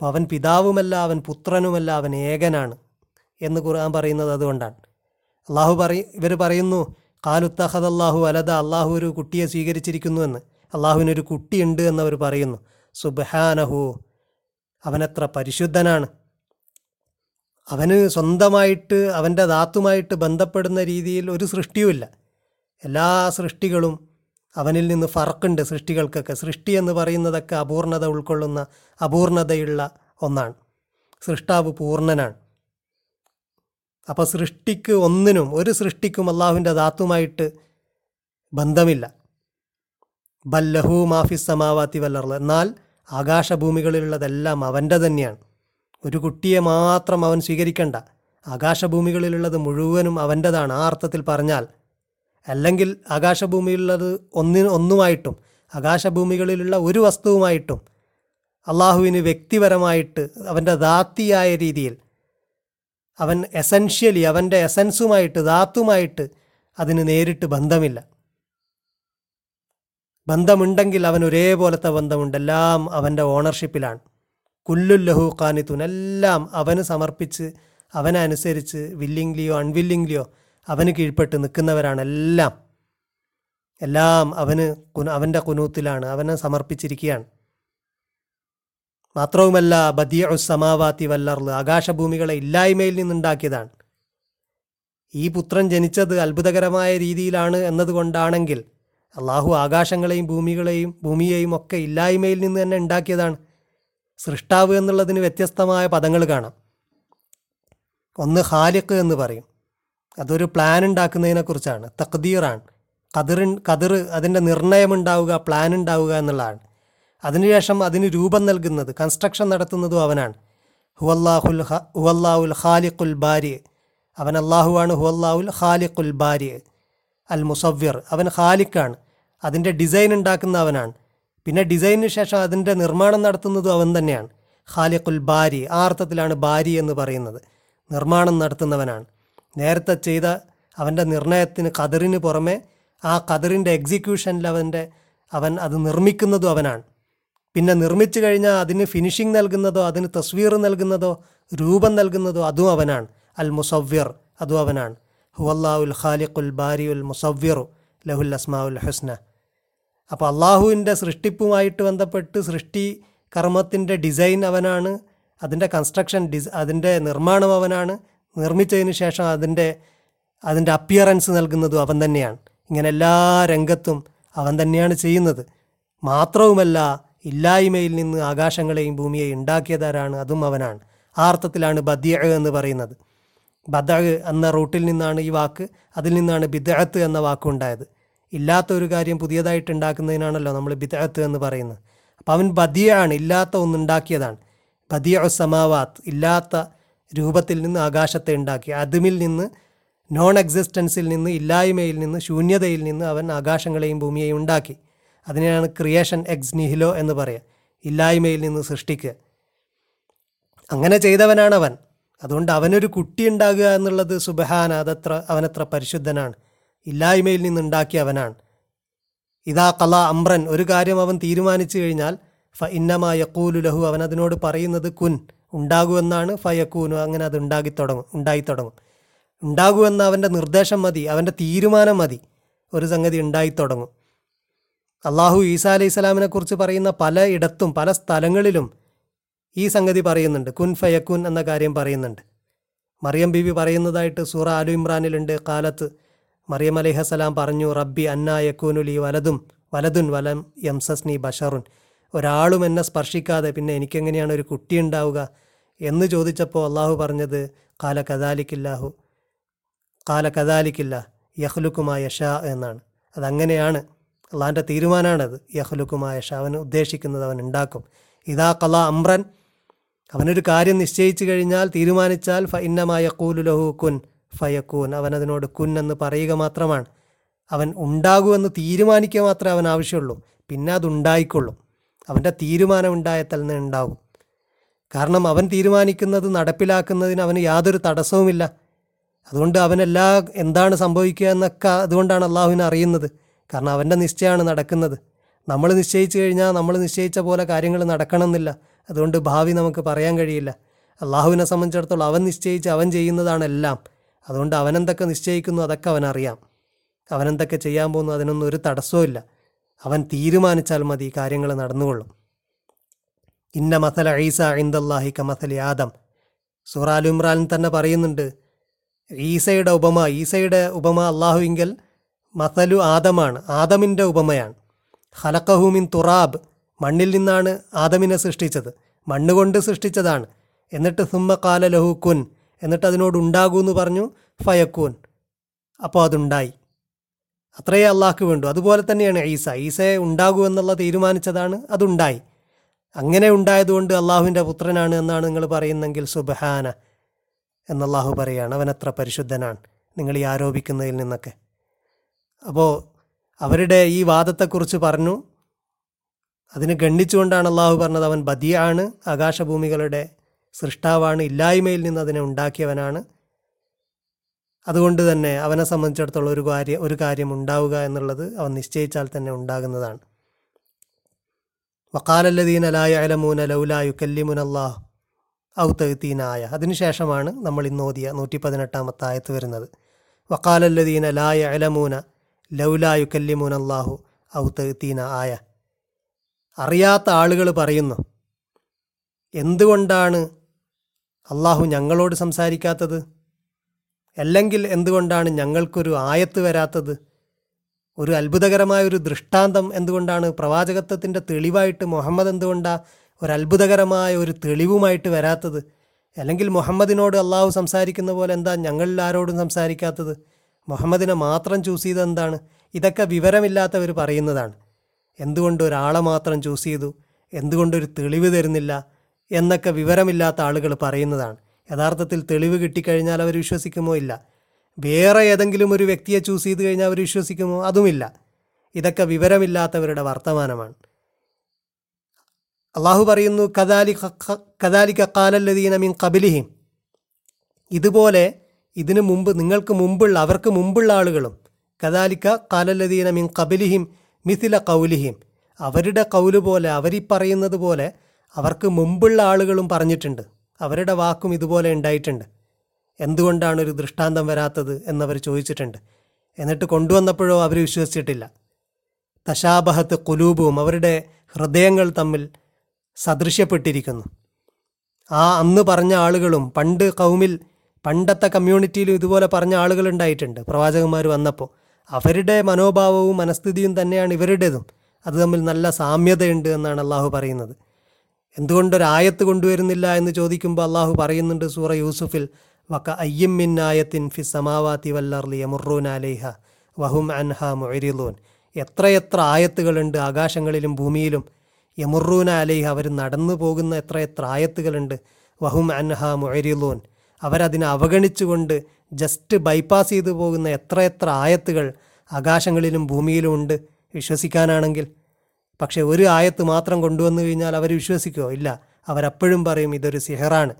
അപ്പോൾ അവൻ പിതാവുമല്ല അവൻ പുത്രനുമല്ല അവൻ ഏകനാണ് എന്ന് ഖുർആൻ പറയുന്നത് അതുകൊണ്ടാണ്. അള്ളാഹു പറയും ഇവർ പറയുന്നു കാലുത്തഹദ് അള്ളാഹു അലദ അള്ളാഹു ഒരു കുട്ടിയെ സ്വീകരിച്ചിരിക്കുന്നു എന്ന്. അള്ളാഹുവിനൊരു കുട്ടിയുണ്ട് എന്നവർ പറയുന്നു. സുബഹാനഹു അവനത്ര പരിശുദ്ധനാണ്. അവന് സ്വന്തമായിട്ട് അവന്റെ ധാത്തുമായിട്ട് ബന്ധപ്പെടുന്ന രീതിയിൽ ഒരു സൃഷ്ടിയുമില്ല. എല്ലാ സൃഷ്ടികളും അവനിൽ നിന്ന് ഫറക്കുണ്ട് സൃഷ്ടികൾക്കൊക്കെ. സൃഷ്ടി എന്ന് പറയുന്നതൊക്കെ അപൂർണത ഉൾക്കൊള്ളുന്ന അപൂർണതയുള്ള ഒന്നാണ്. സൃഷ്ടാവ് പൂർണനാണ്. അപ്പോൾ സൃഷ്ടിക്ക് ഒന്നിനും ഒരു സൃഷ്ടിക്കും അള്ളാഹുവിന്റെ ധാത്തുമായിട്ട് ബന്ധമില്ല. ബല്ലഹു മാഫി സമാവാത്തി വല്ലറുള്ള എന്നാൽ ആകാശഭൂമികളിലുള്ളതെല്ലാം അവന്റെ തന്നെയാണ്. ഒരു കുട്ടിയെ മാത്രം അവൻ സ്വീകരിക്കണ്ട. ആകാശഭൂമികളിലുള്ളത് മുഴുവനും അവന്റെതാണ്. ആ അർത്ഥത്തിൽ പറഞ്ഞാൽ അല്ലെങ്കിൽ ആകാശഭൂമിയിലുള്ളത് ഒന്നിന് ഒന്നുമായിട്ടും ആകാശഭൂമികളിലുള്ള ഒരു വസ്തുവുമായിട്ടും അള്ളാഹുവിന് വ്യക്തിപരമായിട്ട് അവന്റെ ദാത്തിയായ രീതിയിൽ അവൻ എസൻഷ്യലി അവന്റെ എസൻസുമായിട്ട് ദാത്തുമായിട്ട് അതിന് നേരിട്ട് ബന്ധമില്ല. ബന്ധമുണ്ടെങ്കിൽ അവൻ ഒരേപോലത്തെ ബന്ധമുണ്ട്. എല്ലാം അവന്റെ ഓണർഷിപ്പിലാണ് കുല്ലുല്ലഹു ലഹു എല്ലാം അവന് സമർപ്പിച്ച് അവനനുസരിച്ച് വില്ലിംഗ്ലിയോ അൺവില്ലിംഗ്ലിയോ അവന് കീഴ്പ്പെട്ട് നിൽക്കുന്നവരാണെല്ലാം. എല്ലാം അവന് അവന്റെ കുനൂത്തിലാണ് അവനെ സമർപ്പിച്ചിരിക്കുകയാണ്. മാത്രവുമല്ല ബദിയ സമാവാത്തി വല്ലർൽ ആകാശഭൂമികളെ ഇല്ലായ്മയിൽ നിന്നുണ്ടാക്കിയതാണ്. ഈ പുത്രൻ ജനിച്ചത് അത്ഭുതകരമായ രീതിയിലാണ് എന്നതുകൊണ്ടാണെങ്കിൽ അള്ളാഹു ആകാശങ്ങളെയും ഭൂമികളെയും ഭൂമിയെയും ഒക്കെ ഇല്ലായ്മയിൽ നിന്ന് തന്നെ ഉണ്ടാക്കിയതാണ്. സൃഷ്ടാവ് എന്നുള്ളതിന് വ്യത്യസ്തമായ പദങ്ങൾ കാണാം. ഒന്ന് ഹാലിഖ് എന്ന് പറയും. അതൊരു പ്ലാൻ ഉണ്ടാക്കുന്നതിനെ കുറിച്ചാണ്. കതിറിൻ കതിർ അതിന്റെ നിർണയമുണ്ടാവുക പ്ലാൻ ഉണ്ടാവുക എന്നുള്ളതാണ്. അതിനുശേഷം അതിന് രൂപം നൽകുന്നത് കൺസ്ട്രക്ഷൻ നടത്തുന്നതും അവനാണ്. ഹുവല്ലാഹുൽ ഹുവല്ലാഹുൽ ഖാലിഖുൽ ബാരി. അവൻ അള്ളാഹുവാണ് ഹുവല്ലാഹുൽ ഖാലിഖുൽ ബാരി. അൽ മുസവ്യർ അവൻ ഖാലിഖാണ്. അതിന്റെ ഡിസൈൻ ഉണ്ടാക്കുന്ന അവനാണ്. പിന്നെ ഡിസൈനിന് ശേഷം അതിന്റെ നിർമ്മാണം നടത്തുന്നതും അവൻ തന്നെയാണ്. ഖാലിഖുൽ ബാരി ആ അർത്ഥത്തിലാണ് ബാരി എന്ന് പറയുന്നത്. നിർമ്മാണം നടത്തുന്നവനാണ്. നേരത്തെ ചെയ്ത അവന്റെ നിർണയത്തിന് കതിറിന് പുറമെ ആ കതിറിന്റെ എക്സിക്യൂഷനിൽ അവന്റെ അവൻ അത് നിർമ്മിക്കുന്നതും അവനാണ്. പിന്നെ നിർമ്മിച്ചു കഴിഞ്ഞാൽ അതിന് ഫിനിഷിംഗ് നൽകുന്നതോ അതിന് തസ്വീർ നൽകുന്നതോ രൂപം നൽകുന്നതോ അതും അവനാണ്. അൽ മുസവ്യർ അതും അവനാണ്. ഹുവല്ലാഹുൽ ഖാലിഖുൽ ബാരിഉൽ മുസവ്യറു ലഹുൽ അസ്മാഉൽ ഹുസ്ന. അപ്പോൾ അള്ളാഹുവിന്റെ സൃഷ്ടിപ്പുമായിട്ട് ബന്ധപ്പെട്ട് സൃഷ്ടി കർമ്മത്തിന്റെ ഡിസൈൻ അവനാണ്. അതിന്റെ കൺസ്ട്രക്ഷൻ ഡിസ് അതിന്റെ നിർമ്മാണം അവനാണ്. നിർമ്മിച്ചതിന് ശേഷം അതിന്റെ അതിന്റെ അപ്പിയറൻസ് നൽകുന്നതും അവൻ തന്നെയാണ്. ഇങ്ങനെ എല്ലാ രംഗത്തും അവൻ തന്നെയാണ് ചെയ്യുന്നത്. മാത്രവുമല്ല ഇല്ലായ്മയിൽ നിന്ന് ആകാശങ്ങളെയും ഭൂമിയെയും ഉണ്ടാക്കിയതാരാണ് അതും അവനാണ്. ആ അർത്ഥത്തിലാണ് ബദ്യ എന്ന് പറയുന്നത്. ബദഹ് എന്ന റൂട്ടിൽ നിന്നാണ് ഈ വാക്ക് അതിൽ നിന്നാണ് ബിദഅത്ത് എന്ന വാക്കുണ്ടായത് ഇല്ലാത്ത ഒരു കാര്യം പുതിയതായിട്ട് ഉണ്ടാക്കുന്നതിനാണല്ലോ നമ്മൾ ബിദഅത്ത് എന്ന് പറയുന്നത്. അപ്പോൾ അവൻ ബദിയാണ് ഇല്ലാത്ത ഒന്നുണ്ടാക്കിയതാണ് ബദിയ സമാവാത്ത് ഇല്ലാത്ത രൂപത്തിൽ നിന്ന് ആകാശത്തെ ഉണ്ടാക്കി. അതുമിൽ നിന്ന് നോൺ എക്സിസ്റ്റൻസിൽ നിന്ന് ഇല്ലായ്മയിൽ നിന്ന് ശൂന്യതയിൽ നിന്ന് അവൻ ആകാശങ്ങളെയും ഭൂമിയെയും ഉണ്ടാക്കി. അതിനെയാണ് ക്രിയേഷൻ എക്സ് നിഹിലോ എന്ന് പറയുക. ഇല്ലായ്മയിൽ നിന്ന് സൃഷ്ടിക്കുക. അങ്ങനെ ചെയ്തവനാണ് അവൻ. അതുകൊണ്ട് അവനൊരു കുട്ടി ഉണ്ടാകുക എന്നുള്ളത് സുബഹാന അതത്ര അവനത്ര പരിശുദ്ധനാണ്. ഇല്ലായ്മയിൽ നിന്നുണ്ടാക്കിയ അവനാണ്. ഇതാ കല അമ്രൻ ഒരു കാര്യം അവൻ തീരുമാനിച്ചു കഴിഞ്ഞാൽ ഫ ഇന്നമായ യക്കൂലു ലഹു അവൻ അതിനോട് പറയുന്നത് കുൻ. ഉണ്ടാകുമെന്നാണ് ഫയക്കൂനു. അങ്ങനെ അത് ഉണ്ടാക്കി തുടങ്ങും ഉണ്ടായി തുടങ്ങും. ഉണ്ടാകുമെന്ന അവന്റെ നിർദ്ദേശം മതി അവന്റെ തീരുമാനം മതി. ഒരു സംഗതി ഉണ്ടായി തുടങ്ങും. അള്ളാഹു ഈസാ അലൈഹി സ്വലാമിനെ കുറിച്ച് പറയുന്ന പല ഇടത്തും പല സ്ഥലങ്ങളിലും ഈ സംഗതി പറയുന്നുണ്ട്. കുൻ ഫയക്കുൻ എന്ന കാര്യം പറയുന്നുണ്ട്. മറിയം ബീബി പറയുന്നതായിട്ട് സൂറ ആലു ഇമ്രാനിലുണ്ട്. കാലത്ത് മറിയം അലൈഹസലാം പറഞ്ഞു റബ്ബി അന്ന യക്കൂനുലി വലതും വലതുൻ വലം യംസസ്നി ബഷറുൻ. ഒരാളും എന്നെ സ്പർശിക്കാതെ പിന്നെ എനിക്കെങ്ങനെയാണ് ഒരു കുട്ടി ഉണ്ടാവുക എന്ന് ചോദിച്ചപ്പോൾ അള്ളാഹു പറഞ്ഞത് കാല കദാലിക്കില്ലാഹു കാല കദാലിക്കില്ല യഹ്ലുക്കുമായ ഷാ എന്നാണ്. അതങ്ങനെയാണ്. അള്ളാഹിന്റെ തീരുമാനമാണത്. യഹ്ലുക്കുമായ ഷാ അവൻ ഉദ്ദേശിക്കുന്നത് അവൻ ഉണ്ടാക്കും. ഇതാ കല അമ്രൻ അവനൊരു കാര്യം നിശ്ചയിച്ചു കഴിഞ്ഞാൽ തീരുമാനിച്ചാൽ ഫ ഇന്നമായ കൂലുലഹു കുൻ ഫയക്കൂൻ അവൻ അതിനോട് കുൻ എന്ന് പറയുക മാത്രമാണ്. അവൻ ഉണ്ടാകുമെന്ന് തീരുമാനിക്കുക മാത്രമേ അവൻ ആവശ്യമുള്ളൂ. പിന്നെ അത് ഉണ്ടായിക്കൊള്ളും അവന്റെ തീരുമാനം ഉണ്ടായാൽ തന്നെ ഉണ്ടാവും. കാരണം അവൻ തീരുമാനിക്കുന്നത് നടപ്പിലാക്കുന്നതിന് അവന് യാതൊരു തടസ്സവുമില്ല. അതുകൊണ്ട് അവനെല്ലാ എന്താണ് സംഭവിക്കുക എന്നൊക്കെ അതുകൊണ്ടാണ് അള്ളാഹുവിനെ അറിയുന്നത്. കാരണം അവന്റെ നിശ്ചയമാണ് നടക്കുന്നത്. നമ്മൾ നിശ്ചയിച്ചു കഴിഞ്ഞാൽ നമ്മൾ നിശ്ചയിച്ച പോലെ കാര്യങ്ങൾ നടക്കണമെന്നില്ല. അതുകൊണ്ട് ഭാവി നമുക്ക് പറയാൻ കഴിയില്ല. അള്ളാഹുവിനെ സംബന്ധിച്ചിടത്തോളം അവൻ നിശ്ചയിച്ച് അവൻ ചെയ്യുന്നതാണ് എല്ലാം. അതുകൊണ്ട് അവനെന്തൊക്കെ നിശ്ചയിക്കുന്നു അതൊക്കെ അവനറിയാം. അവനെന്തൊക്കെ ചെയ്യാൻ പോകുന്നു അതിനൊന്നും ഒരു തടസ്സവും അവൻ തീരുമാനിച്ചാൽ മതി കാര്യങ്ങൾ നടന്നുകൊള്ളും. ഇന്ന മസല ഈസ ഇന്ദല്ലാഹി കമസലി ആദം. സൂറാൽ ഇമ്രാൻ തന്നെ പറയുന്നുണ്ട് ഈസയുടെ ഉപമ ഈസയുടെ ഉപമ അള്ളാഹുവിങ്കൽ മസലു ആദമാണ് ആദമിന്റെ ഉപമയാണ്. ഹലക്കഹൂമിൻ തുറാബ് മണ്ണിൽ നിന്നാണ് ആദമിനെ സൃഷ്ടിച്ചത് മണ്ണ് കൊണ്ട് സൃഷ്ടിച്ചതാണ്. എന്നിട്ട് സുമ്മ കാല ലഹു കുൻ എന്നിട്ട് അതിനോട് ഉണ്ടാകൂ എന്ന് പറഞ്ഞു ഫയക്കൂൻ. അപ്പോൾ അതുണ്ടായി. അത്രയേ അള്ളാഹ്ക്ക് വേണ്ടു. അതുപോലെ തന്നെയാണ് ഈസ. ഈസയെ ഉണ്ടാകൂ എന്നുള്ള തീരുമാനിച്ചതാണ് അതുണ്ടായി. അങ്ങനെ ഉണ്ടായതുകൊണ്ട് അള്ളാഹുവിന്റെ പുത്രനാണ് എന്നാണ് നിങ്ങൾ പറയുന്നെങ്കിൽ സുബഹാന എന്നല്ലാഹു പറയാണ്. അവനത്ര പരിശുദ്ധനാണ്. നിങ്ങൾ ഈ ആരോപിക്കുന്നതിൽ നിന്നൊക്കെ. അപ്പോൾ അവരുടെ ഈ വാദത്തെക്കുറിച്ച് പറഞ്ഞു. അതിന് ഗണ്ണിച്ചുകൊണ്ടാണ് അള്ളാഹു പറഞ്ഞത് അവൻ ബദിയാണ്. ആകാശഭൂമികളുടെ സൃഷ്ടാവാണ്. ഇല്ലായ്മയിൽ നിന്ന് അതിനെ ഉണ്ടാക്കിയവനാണ്. അതുകൊണ്ട് തന്നെ അവനെ സംബന്ധിച്ചിടത്തോളം ഒരു കാര്യം ഒരു കാര്യം ഉണ്ടാവുക എന്നുള്ളത് അവൻ നിശ്ചയിച്ചാൽ തന്നെ ഉണ്ടാകുന്നതാണ്. വക്കാലല്ലദീന ലായ അലമൂന ലൗലായു കല്ലിമുൻ അള്ളാഹ് ഔത്തീനായ അതിനുശേഷമാണ് നമ്മൾ ഇന്ന് ഓതിയ നൂറ്റി പതിനെട്ടാമത്തെ ആയത്ത് വരുന്നത്. വക്കാലല്ലദീന ലായ അലമൂന ലൗലായു കല്ലിമുൻ അള്ളാഹു ആയ. അറിയാത്ത ആളുകൾ പറയുന്നു എന്തുകൊണ്ടാണ് അള്ളാഹു ഞങ്ങളോട് സംസാരിക്കാത്തത്? അല്ലെങ്കിൽ എന്തുകൊണ്ടാണ് ഞങ്ങൾക്കൊരു ആയത്ത് വരാത്തത്? ഒരു അത്ഭുതകരമായ ഒരു ദൃഷ്ടാന്തം എന്തുകൊണ്ടാണ്? പ്രവാചകത്വത്തിന്റെ തെളിവായിട്ട് മുഹമ്മദ് എന്തുകൊണ്ടാണ് ഒരു അത്ഭുതകരമായ ഒരു തെളിവുമായിട്ട് വരാത്തത്? അല്ലെങ്കിൽ മുഹമ്മദിനോട് അള്ളാഹു സംസാരിക്കുന്ന പോലെ എന്താ ഞങ്ങളിൽ ആരോടും സംസാരിക്കാത്തത്? മുഹമ്മദിനെ മാത്രം ചൂസ് ചെയ്തത് എന്താണ്? ഇതൊക്കെ വിവരമില്ലാത്തവർ പറയുന്നതാണ്. എന്തുകൊണ്ട് ഒരാളെ മാത്രം ചൂസ് ചെയ്തു? എന്തുകൊണ്ടൊരു തെളിവ് തരുന്നില്ല? എന്നൊക്കെ വിവരമില്ലാത്ത ആളുകൾ പറയുന്നതാണ്. യഥാർത്ഥത്തിൽ തെളിവ് കിട്ടിക്കഴിഞ്ഞാൽ അവർ വിശ്വസിക്കുമോ ഇല്ല. വേറെ ഏതെങ്കിലും ഒരു വ്യക്തിയെ ചൂസ് ചെയ്ത് കഴിഞ്ഞാൽ അവർ വിശ്വസിക്കുമോ അതുമില്ല. ഇതൊക്കെ വിവരമില്ലാത്തവരുടെ വർത്തമാനമാണ്. അള്ളാഹു പറയുന്നു കദാലി കദാലി കക്കാലല്ലതീന മീൻ കബിലിഹിം ഇതുപോലെ ഇതിനു മുമ്പ് നിങ്ങൾക്ക് മുമ്പുള്ള അവർക്ക് മുമ്പുള്ള ആളുകളും കദാലിക്ക കാലല്ലതീന മീൻ കബിലിഹിം മിഥില കൗലിഹിം അവരുടെ കൗൽ പോലെ അവരീ പറയുന്നത് പോലെ അവർക്ക് മുമ്പുള്ള ആളുകളും പറഞ്ഞിട്ടുണ്ട്. അവരുടെ വാക്കും ഇതുപോലെ ഉണ്ടായിട്ടുണ്ട്. എന്തുകൊണ്ടാണ് ഒരു ദൃഷ്ടാന്തം വരാത്തത് എന്നവർ ചോദിച്ചിട്ടുണ്ട്. എന്നിട്ട് കൊണ്ടുവന്നപ്പോഴോ അവർ വിശ്വസിച്ചിട്ടില്ല. തശാബഹത്ത് കുലൂബും അവരുടെ ഹൃദയങ്ങൾ തമ്മിൽ സദൃശ്യപ്പെട്ടിരിക്കുന്നു. ആ അന്ന് പറഞ്ഞ ആളുകളും പണ്ട് കൗമിൽ പണ്ടത്തെ കമ്മ്യൂണിറ്റിയിലും ഇതുപോലെ പറഞ്ഞ ആളുകൾ ഉണ്ടായിട്ടുണ്ട്. പ്രവാചകന്മാർ വന്നപ്പോൾ അവരുടെ മനോഭാവവും മനസ്ഥിതിയും തന്നെയാണ് ഇവരുടേതും. അത് തമ്മിൽ നല്ല സാമ്യതയുണ്ട് എന്നാണ് അള്ളാഹു പറയുന്നത്. എന്തുകൊണ്ടൊരായത്ത് കൊണ്ടുവരുന്നില്ല എന്ന് ചോദിക്കുമ്പോൾ അള്ളാഹു പറയുന്നുണ്ട് സൂറ യൂസുഫിൽ വക്ക അയ്യമ്മിൻ ആയത്തിൻ ഫി സമാവാത്തി വല്ലർലി യമുറൂൻ അലൈഹ വഹും അൻഹ മൊരിലൂൻ എത്രയെത്ര ആയത്തുകളുണ്ട് ആകാശങ്ങളിലും ഭൂമിയിലും. യമുറൂന അലൈഹ അവർ നടന്നു പോകുന്ന എത്രയെത്ര ആയത്തുകളുണ്ട്. വഹും അൻഹ മൊരിലൂൻ അവരതിനെ അവഗണിച്ചുകൊണ്ട് ജസ്റ്റ് ബൈപ്പാസ് ചെയ്തു പോകുന്ന എത്രയെത്ര ആയത്തുകൾ ആകാശങ്ങളിലും ഭൂമിയിലും ഉണ്ട്. വിശ്വസിക്കാനാണെങ്കിൽ പക്ഷെ ഒരു ആയത്ത് മാത്രം കൊണ്ടുവന്നു കഴിഞ്ഞാൽ അവർ വിശ്വസിക്കുമോ ഇല്ല. അവരപ്പോഴും പറയും ഇതൊരു സിഹറാണ്.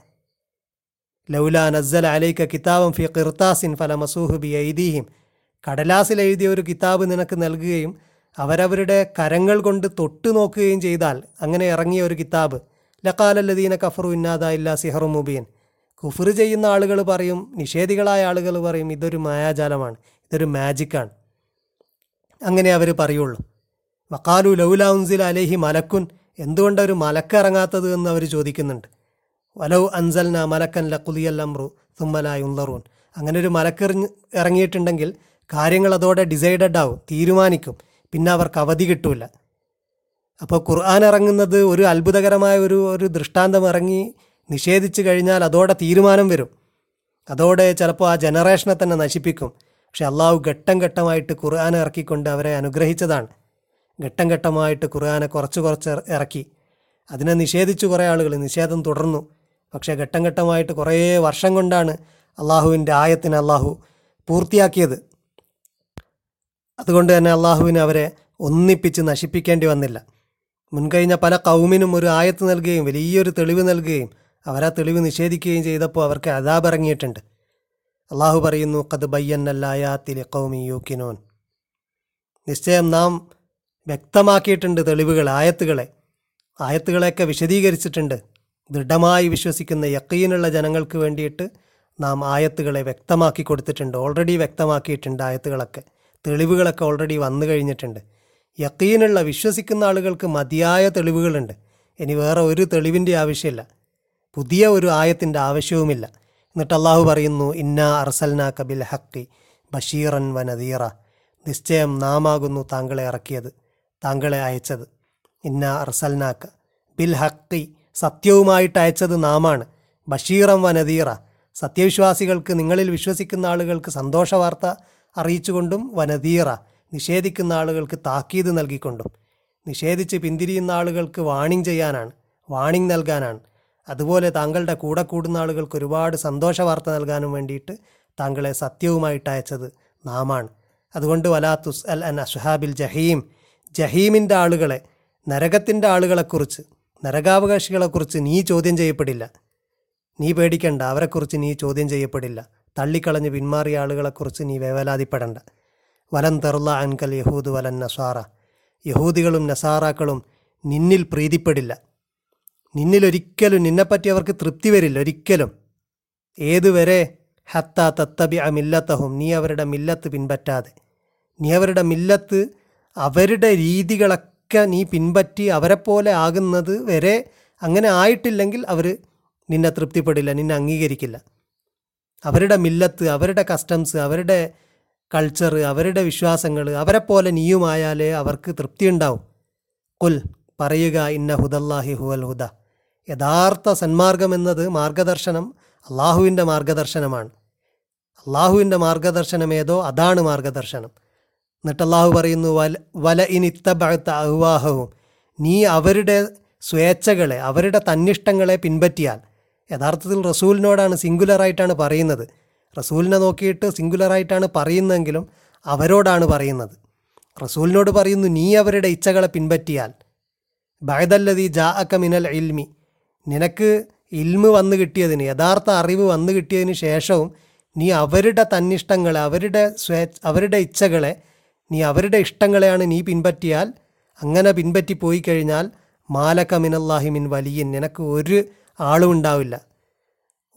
ലൗല നസ്സൽ അലൈക്ക കിതാബം ഫി കിർത്താസിൻ ഫല മസൂഹ് ബി ഐദീഹിം. കടലാസിൽ എഴുതിയ ഒരു കിതാബ് നിനക്ക് നൽകുകയും അവരവരുടെ കരങ്ങൾ കൊണ്ട് തൊട്ടു നോക്കുകയും ചെയ്താൽ അങ്ങനെ ഇറങ്ങിയ ഒരു കിതാബ്. ലക്കാലല്ലദീന കഫറു ഇന്നാദ ഇല്ല സിഹറു മുബീൻ. കുഫർ ചെയ്യുന്ന ആളുകൾ പറയും നിഷേധികളായ ആളുകൾ പറയും ഇതൊരു മായാജാലമാണ് ഇതൊരു മാജിക്കാണ്. അങ്ങനെ അവർ പറയുള്ളൂ. വക്കാലു ലൗല ഉൻസിൽ അലേഹി മലക്കുൻ എന്തുകൊണ്ട് ഒരു മലക്ക് ഇറങ്ങാത്തത് എന്ന് അവർ ചോദിക്കുന്നുണ്ട്. വലൗ അൻസൽന മലക്കൻ ലക്കുലിയൽ അമ്രു തുമ്മലായി ഉന്തറൂൻ അങ്ങനെ ഒരു മലക്കെറിഞ്ഞ് ഇറങ്ങിയിട്ടുണ്ടെങ്കിൽ കാര്യങ്ങൾ അതോടെ ഡിസൈഡഡ് ആവും തീരുമാനിക്കും. പിന്നെ അവർക്ക് അവധി കിട്ടൂല. അപ്പോൾ ഖുർആൻ ഇറങ്ങുന്നത് ഒരു അത്ഭുതകരമായ ഒരു ഒരു ദൃഷ്ടാന്തം ഇറങ്ങി നിഷേധിച്ചു കഴിഞ്ഞാൽ അതോടെ തീരുമാനം വരും. അതോടെ ചിലപ്പോൾ ആ ജനറേഷനെ തന്നെ നശിപ്പിക്കും. പക്ഷെ അള്ളാഹു ഘട്ടം ഘട്ടമായിട്ട് ഖുർആൻ ഇറക്കിക്കൊണ്ട് അവരെ അനുഗ്രഹിച്ചതാണ്. ഘട്ടം ഘട്ടമായിട്ട് ഖുർആാനെ കുറച്ച് കുറച്ച് ഇറക്കി. അതിനെ നിഷേധിച്ചു കുറേ ആളുകൾ നിഷേധം തുടർന്നു. പക്ഷേ ഘട്ടം ഘട്ടമായിട്ട് കുറേ വർഷം കൊണ്ടാണ് അള്ളാഹുവിന്റെ ആയത്തിന് അള്ളാഹു പൂർത്തിയാക്കിയത്. അതുകൊണ്ട് തന്നെ അള്ളാഹുവിന് അവരെ ഒന്നിപ്പിച്ച് നശിപ്പിക്കേണ്ടി വന്നില്ല. മുൻകഴിഞ്ഞ പല കൗമിനും ഒരു ആയത്ത് നൽകുകയും വലിയൊരു തെളിവ് നൽകുകയും അവരാ തെളിവ് നിഷേധിക്കുകയും ചെയ്തപ്പോൾ അവർക്ക് അതാബ് ഇറങ്ങിയിട്ടുണ്ട്. അള്ളാഹു പറയുന്നു കത് ബയ്യന്നല്ലായാത്തിലെ കൗമി യൂക്കിനോൻ. നിശ്ചയം നാം വ്യക്തമാക്കിയിട്ടുണ്ട് തെളിവുകൾ ആയത്തുകളെ. ആയത്തുകളെയൊക്കെ വിശദീകരിച്ചിട്ടുണ്ട്. ദൃഢമായി വിശ്വസിക്കുന്ന യക്കീനുള്ള ജനങ്ങൾക്ക് വേണ്ടിയിട്ട് നാം ആയത്തുകളെ വ്യക്തമാക്കി കൊടുത്തിട്ടുണ്ട്. ഓൾറെഡി വ്യക്തമാക്കിയിട്ടുണ്ട് ആയത്തുകളൊക്കെ. തെളിവുകളൊക്കെ ഓൾറെഡി വന്നു കഴിഞ്ഞിട്ടുണ്ട്. യക്കീനുള്ള വിശ്വസിക്കുന്ന ആളുകൾക്ക് മതിയായ തെളിവുകളുണ്ട്. ഇനി വേറെ ഒരു തെളിവിന്റെ ആവശ്യമില്ല. പുതിയ ഒരു ആയത്തിന്റെ ആവശ്യവുമില്ല. എന്നിട്ട് അള്ളാഹു പറയുന്നു ഇന്ന അർസൽന കബിൽ ഹക്കി ബഷീറൻ വനദീറ നദീറ. നിശ്ചയം നാമാകുന്നു താങ്കളെ ഇറക്കിയത്. താങ്കളെ അയച്ചത്. ഇന്ന അർസൽനാക്ക. ബിൽ ഹക്കി സത്യവുമായിട്ട് അയച്ചത് നാമാണ്. ബഷീറം വനദീറ സത്യവിശ്വാസികൾക്ക് നിങ്ങളിൽ വിശ്വസിക്കുന്ന ആളുകൾക്ക് സന്തോഷ സന്തോഷവാർത്ത അറിയിച്ചുകൊണ്ടും വനദീറ നിഷേധിക്കുന്ന ആളുകൾക്ക് താക്കീത് നൽകിക്കൊണ്ടും. നിഷേധിച്ച് പിന്തിരിയുന്ന ആളുകൾക്ക് വാണിംഗ് ചെയ്യാനാണ് വാണിംഗ് നൽകാനാണ്. അതുപോലെ താങ്കളുടെ കൂടെ കൂടുന്ന ആളുകൾക്ക് ഒരുപാട് സന്തോഷ വാർത്ത നൽകാനും വേണ്ടിയിട്ട് താങ്കളെ സത്യവുമായിട്ട് അയച്ചത് നാമാണ്. അതുകൊണ്ട് വലാ തുസ് അൽ അൻ അഷ്ഹാബിൽ ജഹീം ജഹീമിന്റെ ആളുകളെ നരകത്തിന്റെ ആളുകളെക്കുറിച്ച് നരകാവകാശികളെക്കുറിച്ച് നീ ചോദ്യം ചെയ്യപ്പെടില്ല. നീ പേടിക്കണ്ട അവരെക്കുറിച്ച് നീ ചോദ്യം ചെയ്യപ്പെടില്ല. തള്ളിക്കളഞ്ഞ് പിന്മാറിയ ആളുകളെക്കുറിച്ച് നീ വേവലാതിപ്പെടണ്ട. വലൻ തെറുള്ള അൻകൽ യഹൂദ് വലൻ നസാറ. യഹൂദികളും നസാറാക്കളും നിന്നിൽ പ്രീതിപ്പെടില്ല. നിന്നിലൊരിക്കലും നിന്നെപ്പറ്റി അവർക്ക് തൃപ്തി വരില്ല ഒരിക്കലും. ഏതുവരെ? ഹത്ത തത്തബി അ മില്ലത്തഹും. നീ അവരുടെ മില്ലത്ത് പിൻപറ്റാതെ. നീ അവരുടെ മില്ലത്ത് അവരുടെ രീതികളൊക്കെ നീ പിൻപറ്റി അവരെപ്പോലെ ആകുന്നത് വരെ അങ്ങനെ ആയിട്ടില്ലെങ്കിൽ അവർ നിന്നെ തൃപ്തിപ്പെടില്ല നിന്നെ അംഗീകരിക്കില്ല. അവരുടെ മില്ലത്ത് അവരുടെ കസ്റ്റംസ് അവരുടെ കൾച്ചർ അവരുടെ വിശ്വാസങ്ങൾ അവരെപ്പോലെ നീയുമായാലേ അവർക്ക് തൃപ്തി ഉണ്ടാവും. കുൽ പറയുക ഇന്ന ഹുദല്ലാഹി ഹുവൽ ഹുദ. യഥാർത്ഥ സന്മാർഗം എന്നത് മാർഗദർശനം അള്ളാഹുവിന്റെ മാർഗദർശനമാണ്. അള്ളാഹുവിന്റെ മാർഗദർശനം ഏതോ അതാണ് മാർഗദർശനം. എന്നിട്ട് അള്ളാഹു പറയുന്നു വല വല ഇനിത്തബഴത്ത അഹ്വാഹവും നീ അവരുടെ സ്വേച്ഛകളെ അവരുടെ തന്നിഷ്ടങ്ങളെ പിൻപറ്റിയാൽ യഥാർത്ഥത്തിൽ റസൂലിനോടാണ് സിംഗുലറായിട്ടാണ് പറയുന്നത്. റസൂലിനെ നോക്കിയിട്ട് സിംഗുലറായിട്ടാണ് പറയുന്നതെങ്കിലും അവരോടാണ് പറയുന്നത്. റസൂലിനോട് പറയുന്നു നീ അവരുടെ ഇച്ഛകളെ പിൻപറ്റിയാൽ ബഹദല്ലതി ജാ അക്ക മിനൽ ഇൽമി. നിനക്ക് ഇൽമ് വന്നു കിട്ടിയതിന് യഥാർത്ഥ അറിവ് വന്നു കിട്ടിയതിന് ശേഷവും നീ അവരുടെ തന്നിഷ്ടങ്ങളെ അവരുടെ സ്വേ അവരുടെ ഇച്ഛകളെ നീ അവരുടെ ഇഷ്ടങ്ങളെയാണ് നീ പിൻപറ്റിയാൽ അങ്ങനെ പിൻപറ്റി പോയി കഴിഞ്ഞാൽ മാലക മിനല്ലാഹി മിൻ വലിയൻ നിനക്ക് ഒരു ആളും ഉണ്ടാവില്ല.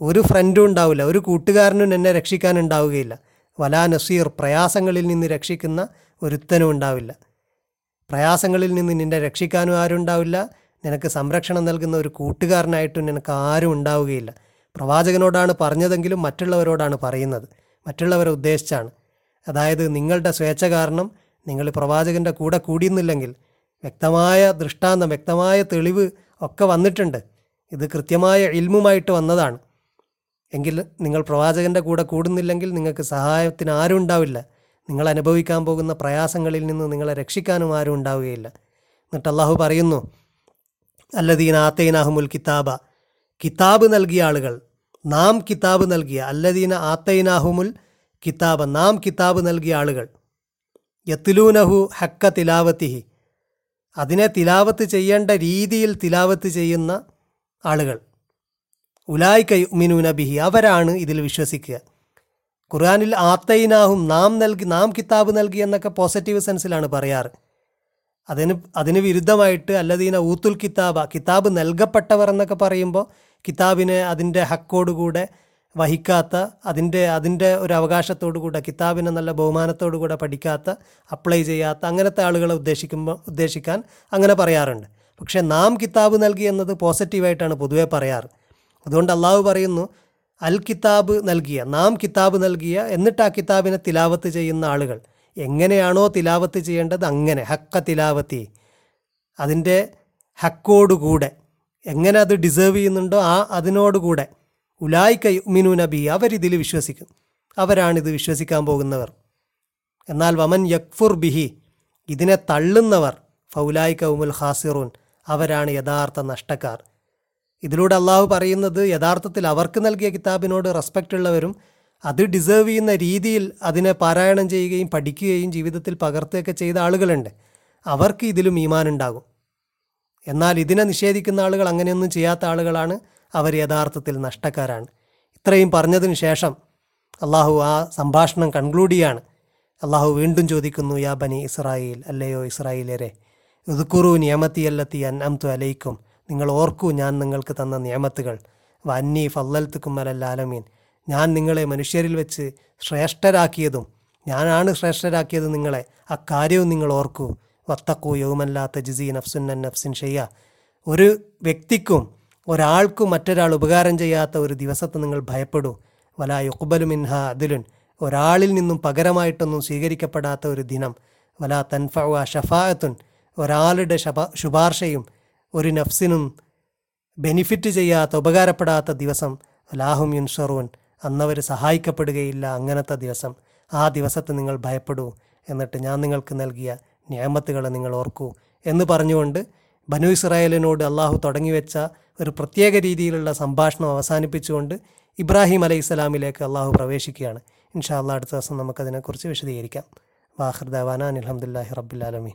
ഒരു ഫ്രണ്ടും ഉണ്ടാവില്ല. ഒരു കൂട്ടുകാരനും എന്നെ രക്ഷിക്കാൻ ഉണ്ടാവുകയില്ല. വലാ നസീർ പ്രയാസങ്ങളിൽ നിന്ന് രക്ഷിക്കുന്ന ഒരുത്തനും ഉണ്ടാവില്ല. പ്രയാസങ്ങളിൽ നിന്ന് നിന്നെ രക്ഷിക്കാനും ആരും ഉണ്ടാവില്ല. നിനക്ക് സംരക്ഷണം നൽകുന്ന ഒരു കൂട്ടുകാരനായിട്ടും നിനക്ക് ആരും ഉണ്ടാവുകയില്ല. പ്രവാചകനോടാണ് പറഞ്ഞതെങ്കിലും മറ്റുള്ളവരോടാണ് പറയുന്നത്. മറ്റുള്ളവരെ ഉദ്ദേശിച്ചാണ്. അതായത് നിങ്ങളുടെ സ്വേച്ഛ കാരണം നിങ്ങൾ പ്രവാചകന്റെ കൂടെ കൂടിയുന്നില്ലെങ്കിൽ വ്യക്തമായ ദൃഷ്ടാന്തം വ്യക്തമായ തെളിവ് ഒക്കെ വന്നിട്ടുണ്ട്. ഇത് കൃത്യമായ ഇൽമുമായിട്ട് വന്നതാണ്. എങ്കിൽ നിങ്ങൾ പ്രവാചകന്റെ കൂടെ കൂടുന്നില്ലെങ്കിൽ നിങ്ങൾക്ക് സഹായത്തിന് ആരും ഉണ്ടാവില്ല. നിങ്ങൾ അനുഭവിക്കാൻ പോകുന്ന പ്രയാസങ്ങളിൽ നിന്ന് നിങ്ങളെ രക്ഷിക്കാനും ആരും ഉണ്ടാവുകയില്ല. എന്നിട്ട് അള്ളാഹു പറയുന്നു അല്ലദീൻ ആത്തൈനാഹുമുൽ കിതാബ. കിതാബ് നൽകിയ ആളുകൾ നാം കിതാബ് നൽകിയ അല്ലദീന ആത്തൈനാഹുമുൽ കിതാബ നാം കിതാബ് നൽകിയ ആളുകൾ. യത്തിലൂനഹു ഹക്ക തിലാവത്തിഹി. അതിനെ തിലാവത്ത് ചെയ്യേണ്ട രീതിയിൽ തിലാവത്ത് ചെയ്യുന്ന ആളുകൾ. ഉലായ് കൈ നബിഹി ബിഹി. അവരാണ് ഇതിൽ വിശ്വസിക്കുക. ഖുർആനിൽ ആത്തൈനാഹും നാം നൽകി നാം കിതാബ് നൽകി എന്നൊക്കെ പോസിറ്റീവ് സെൻസിലാണ് പറയാറ്. അതിന് അതിന് വിരുദ്ധമായിട്ട് അല്ലദീന ഊത്തുൽ കിതാബ കിതാബ് നൽകപ്പെട്ടവർ എന്നൊക്കെ പറയുമ്പോൾ കിതാബിനെ അതിന്റെ ഹക്കോടുകൂടെ വഹിക്കാത്ത അതിന്റെ അതിന്റെ ഒരു അവകാശത്തോടു കൂടെ കിതാബിനെ നല്ല ബഹുമാനത്തോടു കൂടെ പഠിക്കാത്ത അപ്ലൈ ചെയ്യാത്ത അങ്ങനത്തെ ആളുകളെ ഉദ്ദേശിക്കുമ്പോൾ ഉദ്ദേശിക്കാൻ അങ്ങനെ പറയാറുണ്ട്. പക്ഷേ നാം കിതാബ് നൽകി എന്നത് പോസിറ്റീവായിട്ടാണ് പൊതുവേ പറയാറ്. അതുകൊണ്ട് അള്ളാഹു പറയുന്നു അൽ കിതാബ് നൽകിയ നാം കിതാബ് നൽകിയ എന്നിട്ട് ആ കിതാബിനെ തിലാവത്ത് ചെയ്യുന്ന ആളുകൾ. എങ്ങനെയാണോ തിലാവത്ത് ചെയ്യേണ്ടത് അങ്ങനെ ഹക്ക തിലാവത്തി. അതിന്റെ ഹക്കോടുകൂടെ എങ്ങനെ അത് ഡിസേർവ് ചെയ്യുന്നുണ്ടോ ആ അതിനോടുകൂടെ ഉലായിക്ക യുമിനു നബി അവരിതിൽ വിശ്വസിക്കും അവരാണിത് വിശ്വസിക്കാൻ പോകുന്നവർ. എന്നാൽ വമൻ യക്ഫുർ ബിഹി ഇതിനെ തള്ളുന്നവർ ഫൗലായിക്ക ഉമുൽ ഖാസിറൂൻ അവരാണ് യഥാർത്ഥ നഷ്ടക്കാർ. ഇതിലൂടെ അള്ളാഹു പറയുന്നത് യഥാർത്ഥത്തിൽ അവർക്ക് നൽകിയ കിതാബിനോട് റെസ്പെക്റ്റ് ഉള്ളവരും അത് ഡിസേർവ് ചെയ്യുന്ന രീതിയിൽ അതിനെ പാരായണം ചെയ്യുകയും പഠിക്കുകയും ജീവിതത്തിൽ പകർത്തുകയൊക്കെ ചെയ്ത ആളുകളുണ്ട്. അവർക്ക് ഇതിലും ഈമാനുണ്ടാകും. എന്നാൽ ഇതിനെ നിഷേധിക്കുന്ന ആളുകൾ അങ്ങനെയൊന്നും ചെയ്യാത്ത ആളുകളാണ്. അവർ യഥാർത്ഥത്തിൽ നഷ്ടക്കാരാണ്. ഇത്രയും പറഞ്ഞതിന് ശേഷം അള്ളാഹു ആ സംഭാഷണം കൺക്ലൂഡ് ചെയ്യാണ്. അള്ളാഹു വീണ്ടും ചോദിക്കുന്നു യാ ബനി ഇസ്രായേൽ അല്ലയോ ഇസ്രായേലരെ ഉദുക്കുറു നിയമത്തിയല്ലത്തി അൻഅംതു അലയിക്കും നിങ്ങൾ ഓർക്കൂ ഞാൻ നിങ്ങൾക്ക് തന്ന നിയമത്തുകൾ. വന്നി ഫല്ലൽത്തുക്കും അലല്ലാലമീൻ ഞാൻ നിങ്ങളെ മനുഷ്യരിൽ വെച്ച് ശ്രേഷ്ഠരാക്കിയതും ഞാനാണ് ശ്രേഷ്ഠരാക്കിയത് നിങ്ങളെ. അക്കാര്യവും നിങ്ങൾ ഓർക്കൂ. വത്തക്കൂ യൗമല്ലാത്ത ജിസി നഫ്സുൻ നഫ്സിൻ ഷെയ്യ ഒരു വ്യക്തിക്കും ഒരാൾക്കും മറ്റൊരാൾ ഉപകാരം ചെയ്യാത്ത ഒരു ദിവസത്തെ നിങ്ങൾ ഭയപ്പെടൂ. വലാ യുക്ബലു മിൻഹ അതിലുൻ ഒരാളിൽ നിന്നും പകരമായിട്ടൊന്നും സ്വീകരിക്കപ്പെടാത്ത ഒരു ദിനം. വലാ തൻഫവ ഷഫായത്തുൻ ഒരാളുടെ ശപ ശുപാർശയും ഒരു നഫ്സിനും ബെനിഫിറ്റ് ചെയ്യാത്ത ഉപകാരപ്പെടാത്ത ദിവസം. ലാഹും യുൻഷറൂൻ. അന്നവർ സഹായിക്കപ്പെടുകയില്ല അങ്ങനത്തെ ദിവസം. ആ ദിവസത്തെ നിങ്ങൾ ഭയപ്പെടൂ. എന്നിട്ട് ഞാൻ നിങ്ങൾക്ക് നൽകിയ നിയമത്തുകളെ നിങ്ങൾ ഓർക്കൂ എന്ന് പറഞ്ഞുകൊണ്ട് ബനു ഇസ്രായേലിനോട് അള്ളാഹു തുടങ്ങിവെച്ച ഒരു പ്രത്യേക രീതിയിലുള്ള സംഭാഷണം അവസാനിപ്പിച്ചുകൊണ്ട് ഇബ്രാഹിം അലൈഹി സ്വലാമിലേക്ക് അള്ളാഹു പ്രവേശിക്കുകയാണ്. ഇൻഷാ അള്ളാഹ് അടുത്ത ദിവസം നമുക്കതിനെക്കുറിച്ച് വിശദീകരിക്കാം. വാഹിർ ദവാന അലഹമുല്ലാഹി റബ്ബുലാലമീൻ